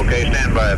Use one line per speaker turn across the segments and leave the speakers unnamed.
Okay, stand by.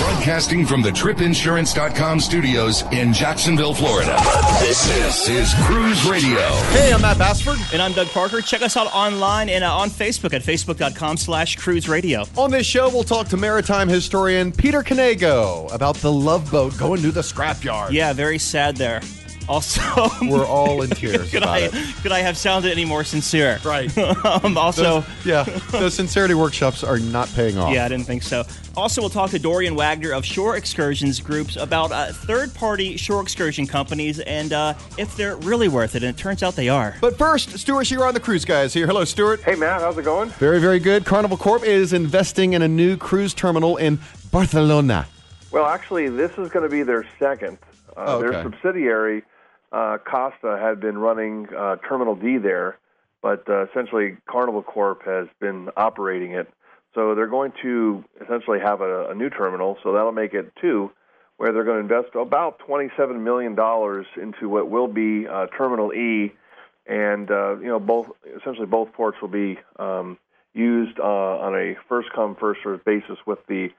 Broadcasting from the tripinsurance.com studios in Jacksonville, Florida. This, this is Cruise Radio.
Hey, I'm Matt Bassford.
And I'm Doug Parker. Check us out online and uh, on Facebook at facebook.com slash cruise radio.
On this show, we'll talk to maritime historian Peter Knego about the love boat going to the scrapyard.
Yeah, very sad there. Also,
We're all in tears
could
about
I
it.
could I have sounded any more sincere?
Right.
um, also,
Those- yeah, those sincerity workshops are not paying off.
yeah, I didn't think so. Also, we'll talk to Dorian Wagner of Shore Excursions Groups about uh, third-party shore excursion companies and uh, if they're really worth it. And it turns out they are.
But first, Stewart Chiron on the Cruise Guys here. Hello, Stuart.
Hey, Matt, how's it going?
Very, very good. Carnival Corp is investing in a new cruise terminal in Barcelona.
Well, actually, this is going to be their second. Uh,
Oh,
Their subsidiary, uh, Costa, had been running uh, Terminal D there, but uh, essentially Carnival Corp has been operating it. So they're going to essentially have a, a new terminal, so that'll make it two, where they're going to invest about $27 million into what will be uh, Terminal E, and uh, you know both essentially both ports will be um, used uh, on a first come first served basis with the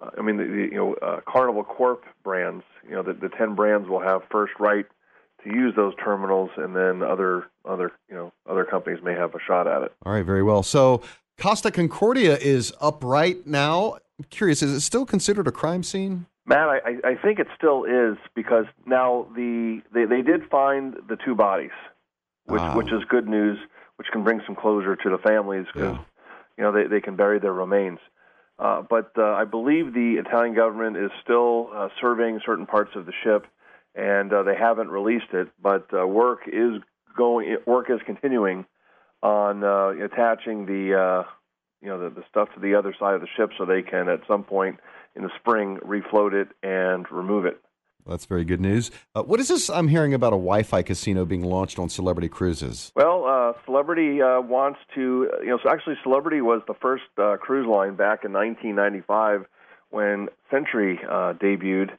uh, I mean, the, the you know uh, Carnival Corp brands. You know, the, the ten brands will have first right to use those terminals, and then other other you know other companies may have a shot at it.
All right, very well. So Costa Concordia is up right now. I'm curious, is it still considered a crime scene?
Matt, I, I- think it still is because now the they, they did find the two bodies, which
Wow.
which is good news, which can bring some closure to the families because
Yeah.
you know they they can bury their remains. Uh, but uh, I believe the Italian government is still uh, surveying certain parts of the ship, and uh, they haven't released it. But uh, work is going work is continuing on uh, attaching the uh, you know the, the stuff to the other side of the ship so they can at some point in the spring refloat it and remove it.
That's very good news. Uh, what is this I'm hearing about a Wi Fi casino being launched on Celebrity Cruises?
Well, uh, Celebrity uh, wants to, you know, so actually Celebrity was the first uh, cruise line back in 1995 when Century uh, debuted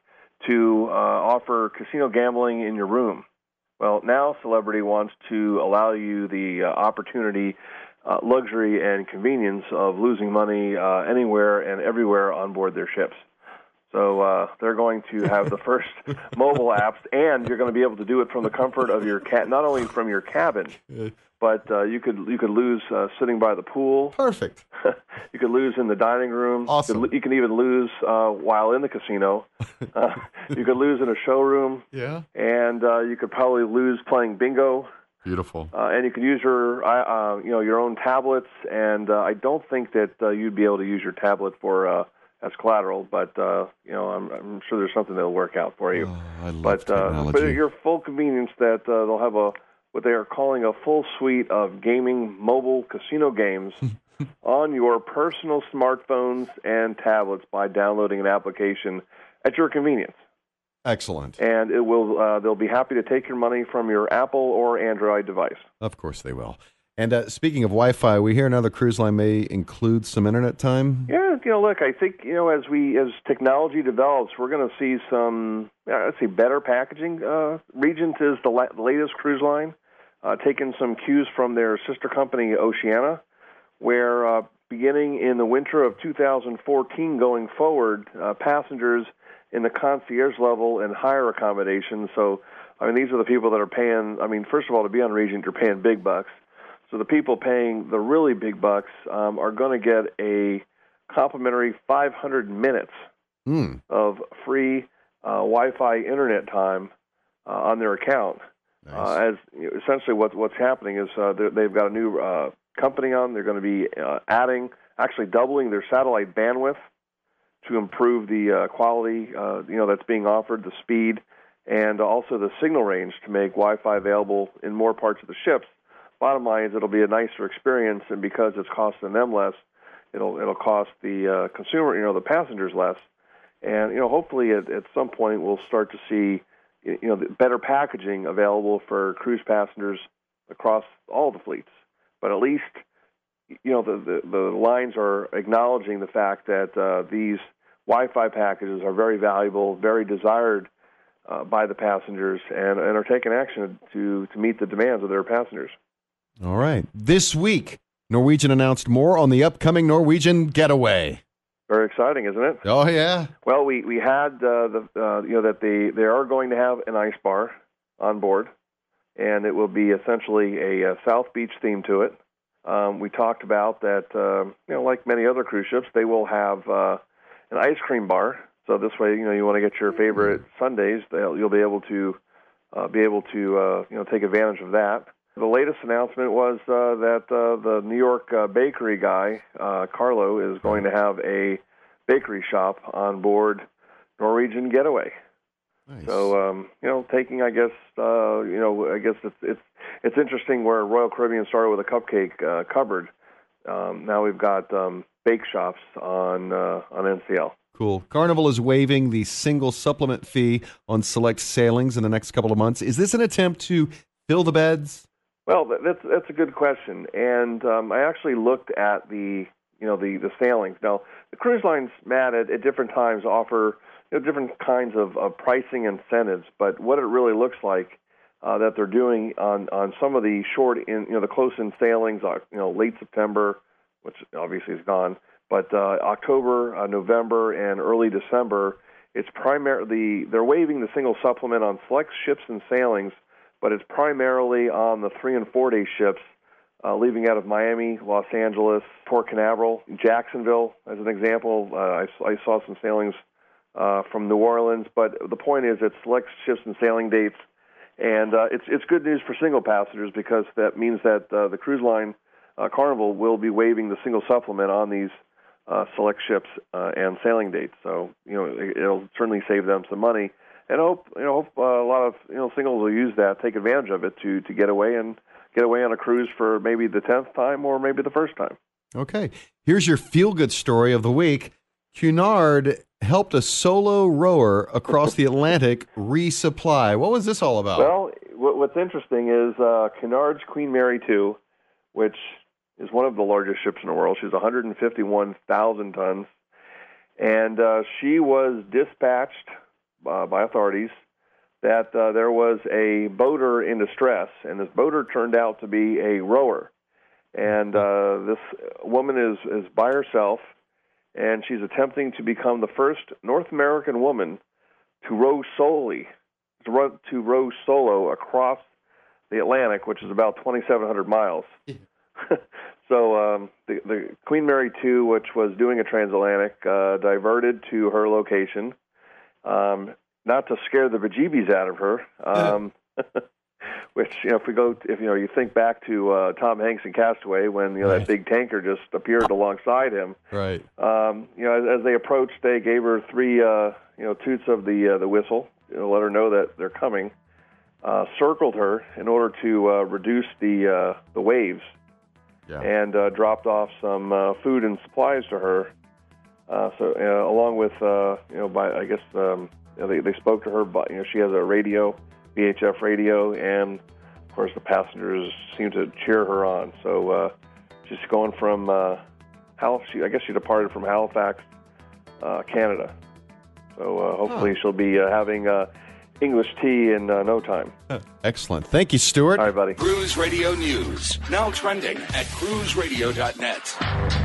to uh, offer casino gambling in your room. Well, now Celebrity wants to allow you the uh, opportunity, uh, luxury, and convenience of losing money uh, anywhere and everywhere on board their ships. So uh, they're going to have the first mobile apps, and you're going to be able to do it from the comfort of your cat, not only from your cabin, but uh, you could you could lose uh, sitting by the pool.
Perfect.
you could lose in the dining room.
Awesome.
You, could, you can even lose uh, while in the casino. Uh, you could lose in a showroom,
Yeah.
and uh, you could probably lose playing bingo.
Beautiful.
Uh, and you could use your uh, you know your own tablets. And uh, I don't think that uh, you'd be able to use your tablet for uh, as collateral, but uh, you know I'm, I'm sure there's something that'll work out for you.
Oh, I love
but uh, but your full convenience, that uh, they'll have a what they are calling a full suite of gaming mobile casino games on your personal smartphones and tablets by downloading an application at your convenience.
Excellent.
And it will uh, they'll be happy to take your money from your Apple or Android device.
Of course they will. And uh, speaking of Wi Fi, we hear another cruise line may include some internet time.
Yeah, you know, look, I think you know as we as technology develops, we're going to see some, uh, let's see, better packaging. Uh, Regent is the, la- the latest cruise line, uh, taking some cues from their sister company Oceania, where uh, beginning in the winter of 2014 going forward, uh, passengers in the concierge level and higher accommodations. So, I mean, these are the people that are paying. I mean, first of all, to be on Regent, you're paying big bucks. So the people paying the really big bucks um, are going to get a complimentary 500 minutes
Hmm.
of free uh, Wi-Fi internet time uh, on their account.
Nice.
Uh, as you know, essentially what what's happening is uh, they've got a new uh, company on. They're going to be uh, adding, actually doubling their satellite bandwidth to improve the uh, quality, uh, you know, that's being offered, the speed, and also the signal range to make Wi-Fi available in more parts of the ships. Bottom line is, it'll be a nicer experience, and because it's costing them less, it'll it'll cost the uh, consumer, you know, the passengers less. And you know, hopefully, at, at some point, we'll start to see, you know, better packaging available for cruise passengers across all the fleets. But at least, you know, the the, the lines are acknowledging the fact that uh, these Wi-Fi packages are very valuable, very desired uh, by the passengers, and, and are taking action to to meet the demands of their passengers.
All right. This week, Norwegian announced more on the upcoming Norwegian getaway.
Very exciting, isn't it?
Oh yeah.
Well, we we had uh, the uh, you know that they they are going to have an ice bar on board, and it will be essentially a, a South Beach theme to it. Um, we talked about that uh, you know like many other cruise ships, they will have uh, an ice cream bar. So this way, you know, you want to get your favorite they'll, you'll be able to uh, be able to uh, you know take advantage of that. The latest announcement was uh, that uh, the New York uh, bakery guy, uh, Carlo, is going to have a bakery shop on board Norwegian Getaway.
Nice.
So um, you know, taking I guess uh, you know I guess it's it's it's interesting where Royal Caribbean started with a cupcake uh, cupboard. Um, now we've got um, bake shops on uh, on NCL.
Cool. Carnival is waiving the single supplement fee on select sailings in the next couple of months. Is this an attempt to fill the beds?
Well, that's that's a good question, and um, I actually looked at the you know the the sailings. Now, the cruise lines, Matt, at, at different times offer you know different kinds of, of pricing incentives, but what it really looks like uh, that they're doing on on some of the short in you know the close in sailings, uh, you know late September, which obviously is gone, but uh, October, uh, November, and early December. It's primarily they're waiving the single supplement on select ships and sailings but it's primarily on the three and four day ships, uh, leaving out of Miami, Los Angeles, Port Canaveral, Jacksonville, as an example. Uh, I, I saw some sailings uh, from New Orleans, but the point is, it selects ships and sailing dates, and uh, it's it's good news for single passengers because that means that uh, the cruise line uh, Carnival will be waiving the single supplement on these select ships and sailing dates. So you know it, it'll certainly save them some money and I hope you know hope, uh, a lot of you know singles will use that, take advantage of it to to get away and get away on a cruise for maybe the tenth time or maybe the first time.
Okay. Here's your feel good story of the week. Cunard helped a solo rower across the Atlantic resupply. What was this all about?
Well, what's interesting is uh, Cunard's Queen Mary 2, which is one of the largest ships in the world. She's 151,000 tons. And uh, she was dispatched uh, by authorities that uh, there was a boater in distress, and this boater turned out to be a rower. And uh, this woman is, is by herself, and she's attempting to become the first North American woman to row solely, to row, to row solo across the Atlantic, which is about 2,700 miles. so um, the, the Queen Mary 2, which was doing a transatlantic, uh, diverted to her location um, not to scare the bejeebies out of her. Um, which you know, if we go, if you know, you think back to uh, Tom Hanks in Castaway when you know
Right.
that big tanker just appeared alongside him.
right.
Um, you know, as, as they approached, they gave her three, uh, you know, toots of the uh, the whistle, you know, let her know that they're coming. Uh, circled her in order to uh, reduce the uh, the waves,
Yeah.
and uh, dropped off some uh, food and supplies to her. Uh, so, uh, along with, uh, you know, by I guess um, you know, they they spoke to her. But you know, she has a radio, VHF radio, and of course the passengers seem to cheer her on. So uh, she's going from uh, Hal. She, I guess she departed from Halifax, uh, Canada. So uh, hopefully she'll be uh, having uh, English tea in uh, no time.
Excellent. Thank you, Stuart.
All right, buddy.
Cruise Radio News, now trending at cruiseradio.net.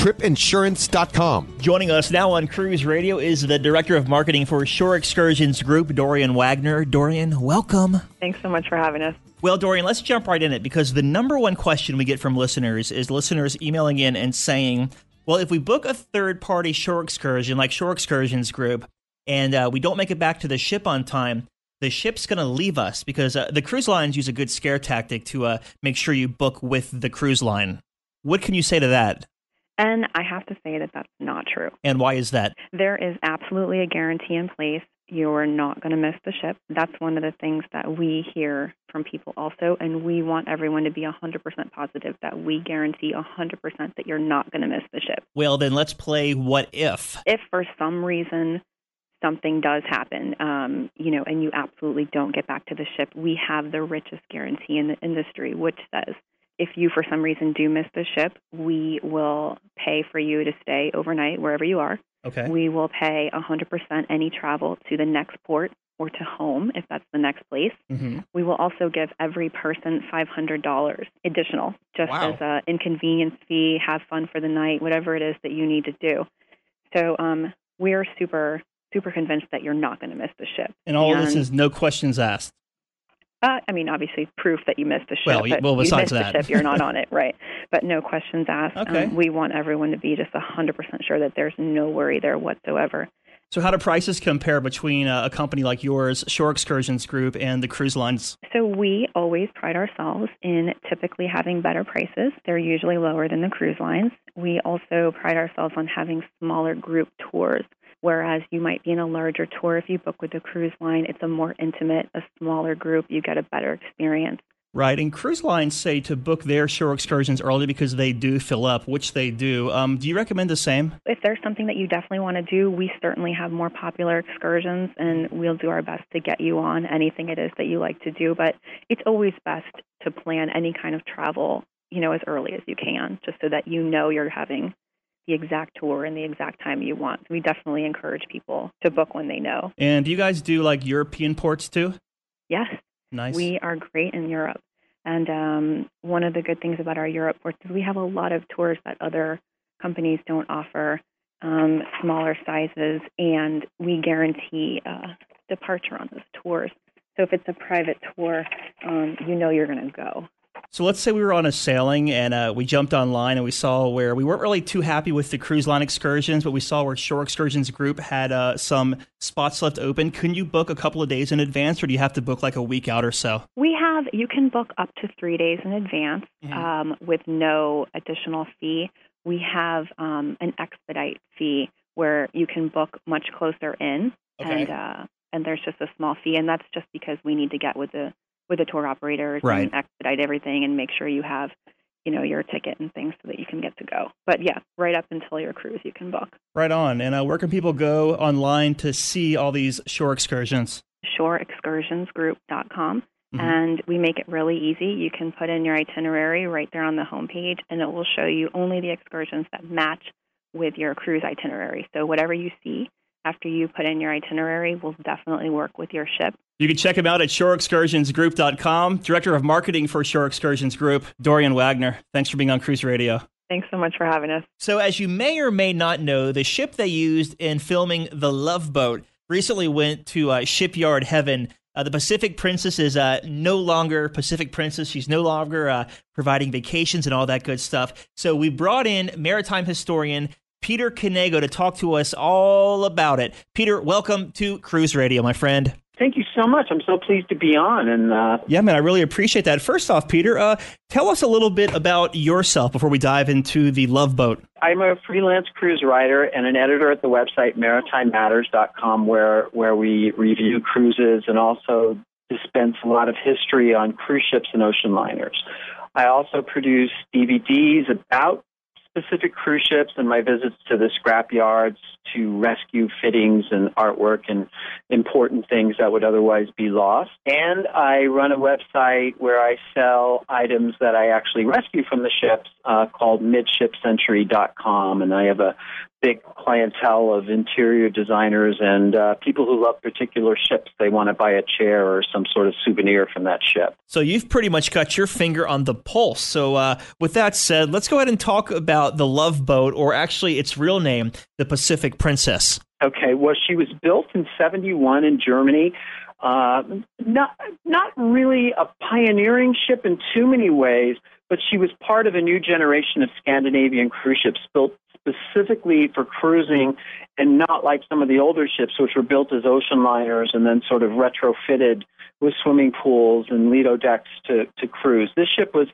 tripinsurance.com.
Joining us now on Cruise Radio is the Director of Marketing for Shore Excursions Group, Dorian Wagner. Dorian, welcome.
Thanks so much for having us.
Well, Dorian, let's jump right in it because the number one question we get from listeners is listeners emailing in and saying, well, if we book a third party shore excursion like Shore Excursions Group and uh, we don't make it back to the ship on time, the ship's going to leave us because uh, the cruise lines use a good scare tactic to uh, make sure you book with the cruise line. What can you say to that?
And I have to say that that's not true.
And why is that?
There is absolutely a guarantee in place. You're not going to miss the ship. That's one of the things that we hear from people also. And we want everyone to be 100% positive that we guarantee 100% that you're not going to miss the ship.
Well, then let's play what if.
If for some reason something does happen, um, you know, and you absolutely don't get back to the ship, we have the richest guarantee in the industry, which says if you for some reason do miss the ship, we will pay for you to stay overnight wherever you are.
Okay.
We will pay 100% any travel to the next port or to home if that's the next place.
Mm-hmm.
We will also give every person $500 additional just
Wow.
as an inconvenience fee, have fun for the night, whatever it is that you need to do. So um, we're super super convinced that you're not going to miss the ship.
And all of this is no questions asked.
Uh, I mean, obviously, proof that you missed the ship.
Well, y-
but
well,
you
besides
missed
that.
the ship, you're not on it, right? But no questions asked.
Okay.
Um, we want everyone to be just 100% sure that there's no worry there whatsoever.
So, how do prices compare between uh, a company like yours, Shore Excursions Group, and the cruise lines?
So we always pride ourselves in typically having better prices. They're usually lower than the cruise lines. We also pride ourselves on having smaller group tours. Whereas you might be in a larger tour if you book with the cruise line, it's a more intimate, a smaller group. You get a better experience.
Right, and cruise lines say to book their shore excursions early because they do fill up, which they do. Um, do you recommend the same?
If there's something that you definitely want to do, we certainly have more popular excursions and we'll do our best to get you on anything it is that you like to do. But it's always best to plan any kind of travel, you know, as early as you can, just so that you know you're having the exact tour and the exact time you want. We definitely encourage people to book when they know.
And do you guys do like European ports too?
Yes.
Nice.
We are great in Europe. And um, one of the good things about our Europe ports is we have a lot of tours that other companies don't offer, um, smaller sizes, and we guarantee uh, departure on those tours. So if it's a private tour, um, you know you're going to go.
So let's say we were on a sailing and uh, we jumped online and we saw where we weren't really too happy with the cruise line excursions, but we saw where Shore Excursions Group had uh, some spots left open. Couldn't you book a couple of days in advance, or do you have to book like a week out or so?
We have, you can book up to three days in advance um, with no additional fee. We have um, an expedite fee where you can book much closer in,
Okay.
and uh, and there's just a small fee, and that's just because we need to get with the with the tour operators
Right.
and expedite everything and make sure you have, you know, your ticket and things so that you can get to go. But yeah, right up until your cruise, you can book.
Right on. And uh, where can people go online to see all these shore excursions?
shoreexcursionsgroup.com.
Mhm.
And we make it really easy. You can put in your itinerary right there on the homepage, and it will show you only the excursions that match with your cruise itinerary. So, whatever you see after you put in your itinerary we'll definitely work with your ship.
You can check him out at shoreexcursionsgroup.com. Director of Marketing for Shore Excursions Group, Dorian Wagner. Thanks for being on Cruise Radio.
Thanks so much for having us.
So, as you may or may not know, the ship they used in filming The Love Boat recently went to uh, Shipyard Heaven. Uh, the Pacific Princess is uh, no longer Pacific Princess. She's no longer uh, providing vacations and all that good stuff. So we brought in maritime historian Peter Knego to talk to us all about it. Peter, welcome to Cruise Radio, my friend.
Thank you so much. I'm so pleased to be on. And uh,
yeah, man, I really appreciate that. First off, Peter, uh, tell us a little bit about yourself before we dive into the Love Boat.
I'm a freelance cruise writer and an editor at the website maritimematters.com, where where we review cruises and also dispense a lot of history on cruise ships and ocean liners. I also produce DVDs about specific cruise ships and my visits to the scrap yards to rescue fittings and artwork and important things that would otherwise be lost. And I run a website where I sell items that I actually rescue from the ships uh, called midshipcentury.com. And I have a big clientele of interior designers and uh, people who love particular ships. They want to buy a chair or some sort of souvenir from that ship.
So you've pretty much got your finger on the pulse. So uh, with that said, let's go ahead and talk about the Love Boat, or actually its real name, the Pacific Princess.
Okay, well, she was built in 71 in Germany. Uh, not not really a pioneering ship in too many ways, but she was part of a new generation of Scandinavian cruise ships built specifically for cruising and not like some of the older ships, which were built as ocean liners and then sort of retrofitted with swimming pools and lido decks to, to cruise. This ship was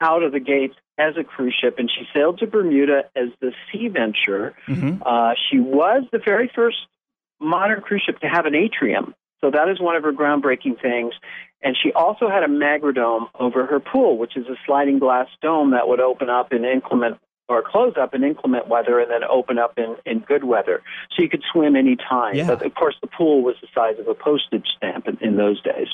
out of the gates as a cruise ship, and she sailed to Bermuda as the Sea Venture. Mm-hmm. Uh, she was the very first modern cruise ship to have an atrium. So that is one of her groundbreaking things. And she also had a magrodome over her pool, which is a sliding glass dome that would open up in inclement or close up in inclement weather and then open up in, in good weather. So you could swim any time.
Yeah.
But of course, the pool was the size of a postage stamp in, in those days.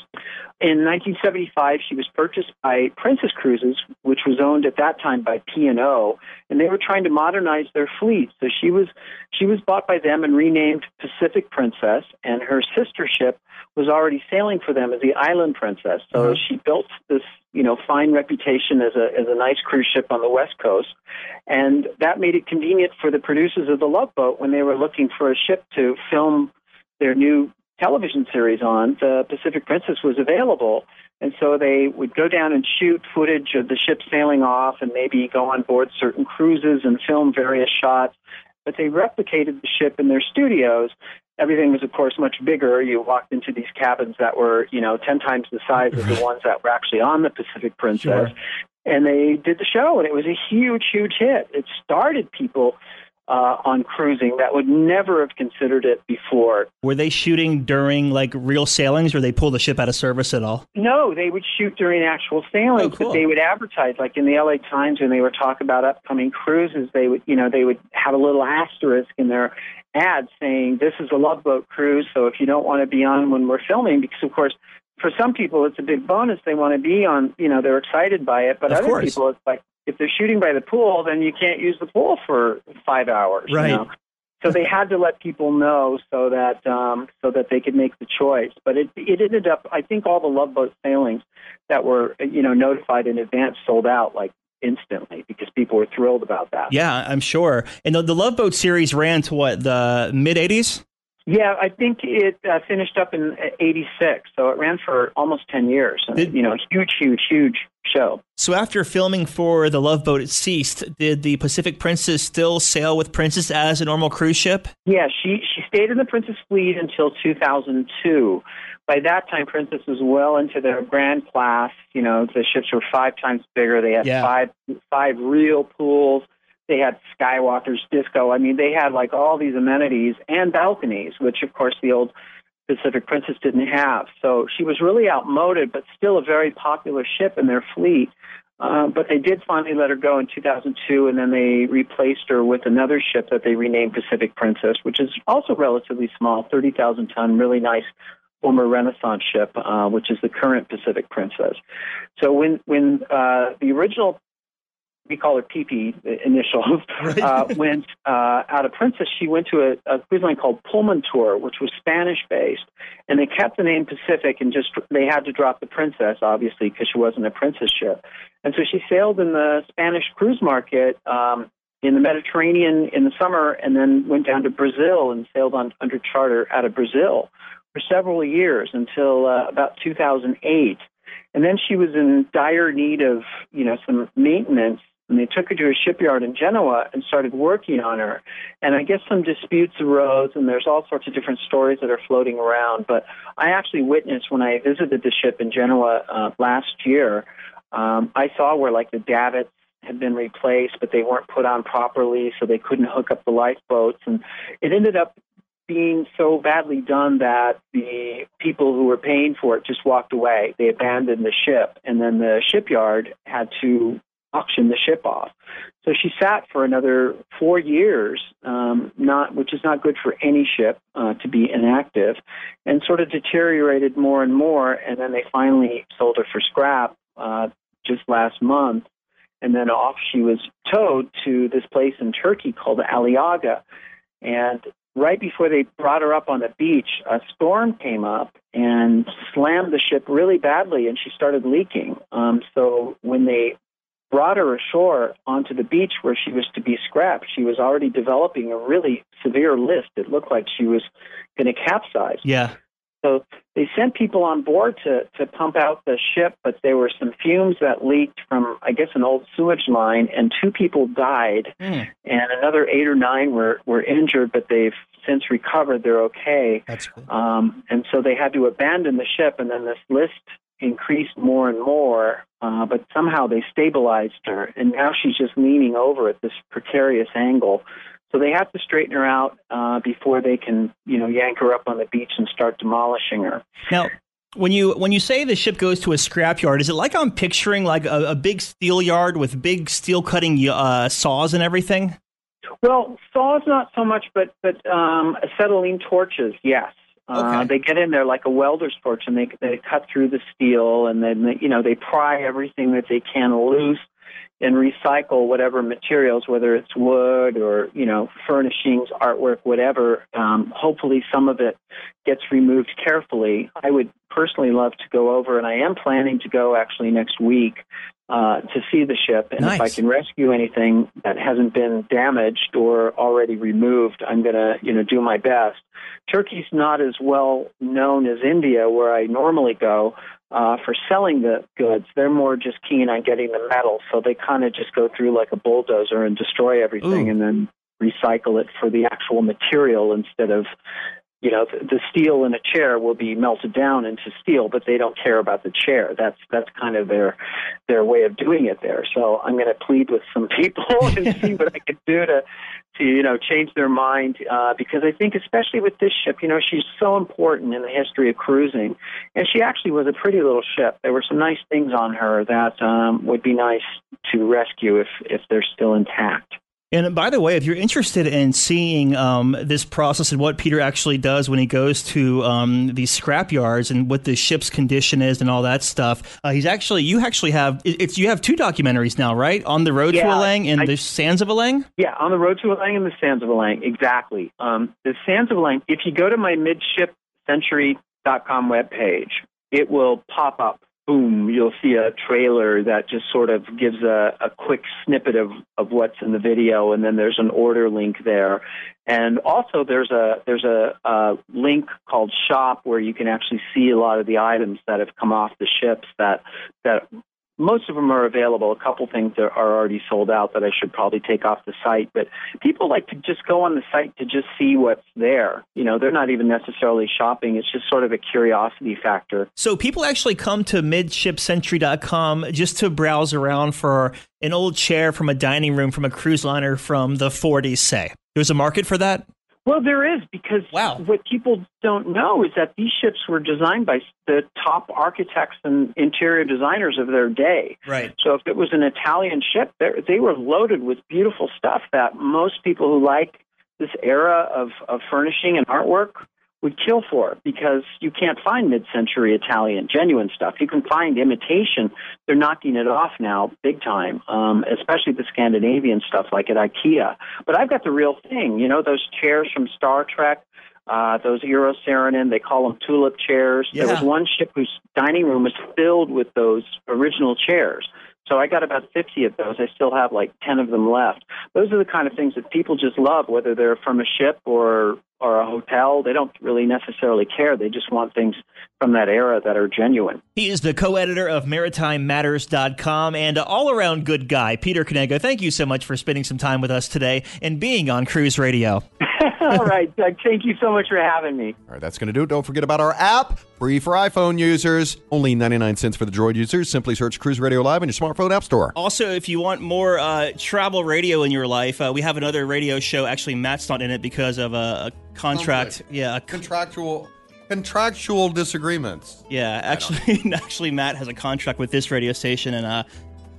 In 1975, she was purchased by Princess Cruises, which was owned at that time by P&O, and they were trying to modernize their fleet. So she was she was bought by them and renamed Pacific Princess, and her sister ship was already sailing for them as the Island Princess. So mm-hmm. she built this you know fine reputation as a as a nice cruise ship on the west coast, and that made it convenient for the producers of the Love Boat when they were looking for a ship to film their new television series on. The Pacific Princess was available, and so they would go down and shoot footage of the ship sailing off, and maybe go on board certain cruises and film various shots. But they replicated the ship in their studios everything was of course much bigger you walked into these cabins that were you know 10 times the size of the ones that were actually on the pacific princess
sure.
and they did the show and it was a huge huge hit it started people uh, on cruising that would never have considered it before.
Were they shooting during like real sailings, or they pull the ship out of service at all?
No, they would shoot during actual sailings,
oh, cool.
but they would advertise. Like in the LA Times, when they would talk about upcoming cruises, they would, you know, they would have a little asterisk in their ad saying this is a love boat cruise. So if you don't want to be on when we're filming, because of course for some people it's a big bonus they want to be on you know they're excited by it but
of
other
course.
people it's like if they're shooting by the pool, then you can't use the pool for five hours.
Right.
You know? So they had to let people know so that um, so that they could make the choice. But it it ended up. I think all the Love Boat sailings that were you know notified in advance sold out like instantly because people were thrilled about that.
Yeah, I'm sure. And the, the Love Boat series ran to what the mid '80s.
Yeah, I think it uh, finished up in '86, so it ran for almost ten years.
Did-
you know, huge, huge, huge show.
So after filming for the Love Boat it ceased, did the Pacific Princess still sail with Princess as a normal cruise ship?
Yeah, she she stayed in the Princess fleet until 2002. By that time, Princess was well into their grand class. You know, the ships were five times bigger. They had
Yeah.
five five real pools. They had Skywalker's disco. I mean, they had like all these amenities and balconies, which of course the old Pacific Princess didn't have. So she was really outmoded, but still a very popular ship in their fleet. Uh, but they did finally let her go in 2002, and then they replaced her with another ship that they renamed Pacific Princess, which is also relatively small, 30,000 ton, really nice former Renaissance ship, uh, which is the current Pacific Princess. So when when uh, the original we call her PP the initials, uh, went uh, out of Princess. She went to a, a cruise line called Pullmantur, which was Spanish based, and they kept the name Pacific and just they had to drop the Princess, obviously, because she wasn't a Princess ship. And so she sailed in the Spanish cruise market um, in the Mediterranean in the summer and then went down to Brazil and sailed on under charter out of Brazil for several years until uh, about 2008. And then she was in dire need of, you know, some maintenance and they took her to a shipyard in Genoa and started working on her. And I guess some disputes arose, and there's all sorts of different stories that are floating around. But I actually witnessed when I visited the ship in Genoa uh, last year, um, I saw where like the davits had been replaced, but they weren't put on properly, so they couldn't hook up the lifeboats. And it ended up being so badly done that the people who were paying for it just walked away. They abandoned the ship, and then the shipyard had to auction the ship off. So she sat for another four years, um, not which is not good for any ship uh, to be inactive, and sort of deteriorated more and more. And then they finally sold her for scrap uh, just last month, and then off she was towed to this place in Turkey called Aliaga, and right before they brought her up on the beach, a storm came up and slammed the ship really badly, and she started leaking. Um, so when they brought her ashore onto the beach where she was to be scrapped, she was already developing a really severe list. It looked like she was going to capsize.
Yeah.
So they sent people on board to, to pump out the ship, but there were some fumes that leaked from, I guess, an old sewage line, and two people died,
Mm.
and another eight or nine were, were injured, but they've since recovered. They're okay.
That's cool.
Um, and so they had to abandon the ship, and then this list increased more and more, uh, but somehow they stabilized her, and now she's just leaning over at this precarious angle. So they have to straighten her out uh, before they can, you know, yank her up on the beach and start demolishing her.
Now, when you when you say the ship goes to a scrapyard, is it like I'm picturing like a, a big steel yard with big steel cutting uh, saws and everything?
Well, saws not so much, but but um, acetylene torches, yes. Uh, they get in there like a welder's torch, and they they cut through the steel, and then they, you know they pry everything that they can loose, and recycle whatever materials, whether it's wood or you know furnishings, artwork, whatever. Um, hopefully, some of it gets removed carefully. I would personally love to go over, and I am planning to go actually next week uh, to see the ship. And if I can rescue anything that hasn't been damaged or already removed, I'm going to you know do my best. Turkey's not as well known as India, where I normally go uh, for selling the goods. They're more just keen on getting the metal, so they kind of just go through like a bulldozer and destroy everything,
Ooh.
and then recycle it for the actual material instead of you know the, the steel in a chair will be melted down into steel but they don't care about the chair. That's that's kind of their their way of doing it there. So i'm going to plead with some people and see what i can do to to you know change their mind uh, because i think especially with this ship you know she's so important in the history of cruising. And she actually was a pretty little ship. There were some nice things on her that um, would be nice to rescue if if they're still intact
And by the way, if you're interested in seeing um, this process and what Peter actually does when he goes to um, these scrap yards and what the ship's condition is and all that stuff, uh, he's actually you actually have it's you have two documentaries now, right? On the road to
Yeah,
Alang and
I-
the Sands of Alang.
Yeah, on the road to Alang and the Sands of Alang, exactly. Um, the Sands of Alang, if you go to my midshipcentury.com webpage, it will pop up. Boom, you'll see a trailer that just sort of gives a, a quick snippet of, of what's in the video, and then there's an order link there. And also there's a there's a, a link called shop where you can actually see a lot of the items that have come off the ships that that most of them are available. A couple things that are already sold out that I should probably take off the site. But people like to just go on the site to just see what's there. You know, they're not even necessarily shopping. It's just sort of a curiosity factor.
So people actually come to midshipcentury.com just to browse around for an old chair from a dining room from a cruise liner from the 40s, say. There's a market for that?
Well, there is because what people don't know is that these ships were designed by the top architects and interior designers of their day.
Right.
So if it was an Italian ship, they were loaded with beautiful stuff that most people who like this era of, of furnishing and artwork would kill for because you can't find mid-century Italian genuine stuff. You can find imitation. They're knocking it off now big time, um, especially the Scandinavian stuff like at IKEA. But I've got the real thing. You know those chairs from Star Trek. Uh, those Eero Saarinen, they call them tulip chairs. There was one ship whose dining room was filled with those original chairs. So I got about 50 of those. I still have like 10 of them left. Those are the kind of things that people just love, whether they're from a ship or or a hotel. They don't really necessarily care. They just want things from that era that are genuine.
He is the co-editor of MaritimeMatters.com and all around good guy, Peter Knego. Thank you so much for spending some time with us today and being on Cruise Radio.
All right, Doug. Thank you so much for having me.
All right, that's going to do it. Don't forget about our app, free for iPhone users, only 99 cents for the Droid users. Simply search Cruise Radio Live in your smartphone app store.
Also, if you want more uh, travel radio in your life, uh, we have another radio show. Actually, Matt's not in it because of a, a contract.
Conflict.
Yeah, a
Contractual contractual disagreements.
Yeah, actually, actually, Matt has a contract with this radio station, and uh,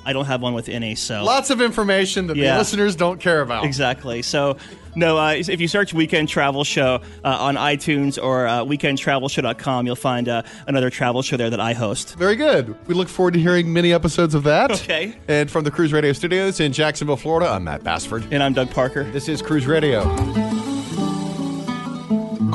I don't have one with any. So
Lots of information that
Yeah.
the listeners don't care about.
Exactly. So, no, uh, if you search Weekend Travel Show uh, on iTunes or uh, weekendtravelshow.com, you'll find uh, another travel show there that I host.
Very good. We look forward to hearing many episodes of that.
Okay.
And from the Cruise Radio Studios in Jacksonville, Florida, I'm Matt Bassford.
And I'm Doug Parker.
This is Cruise Radio.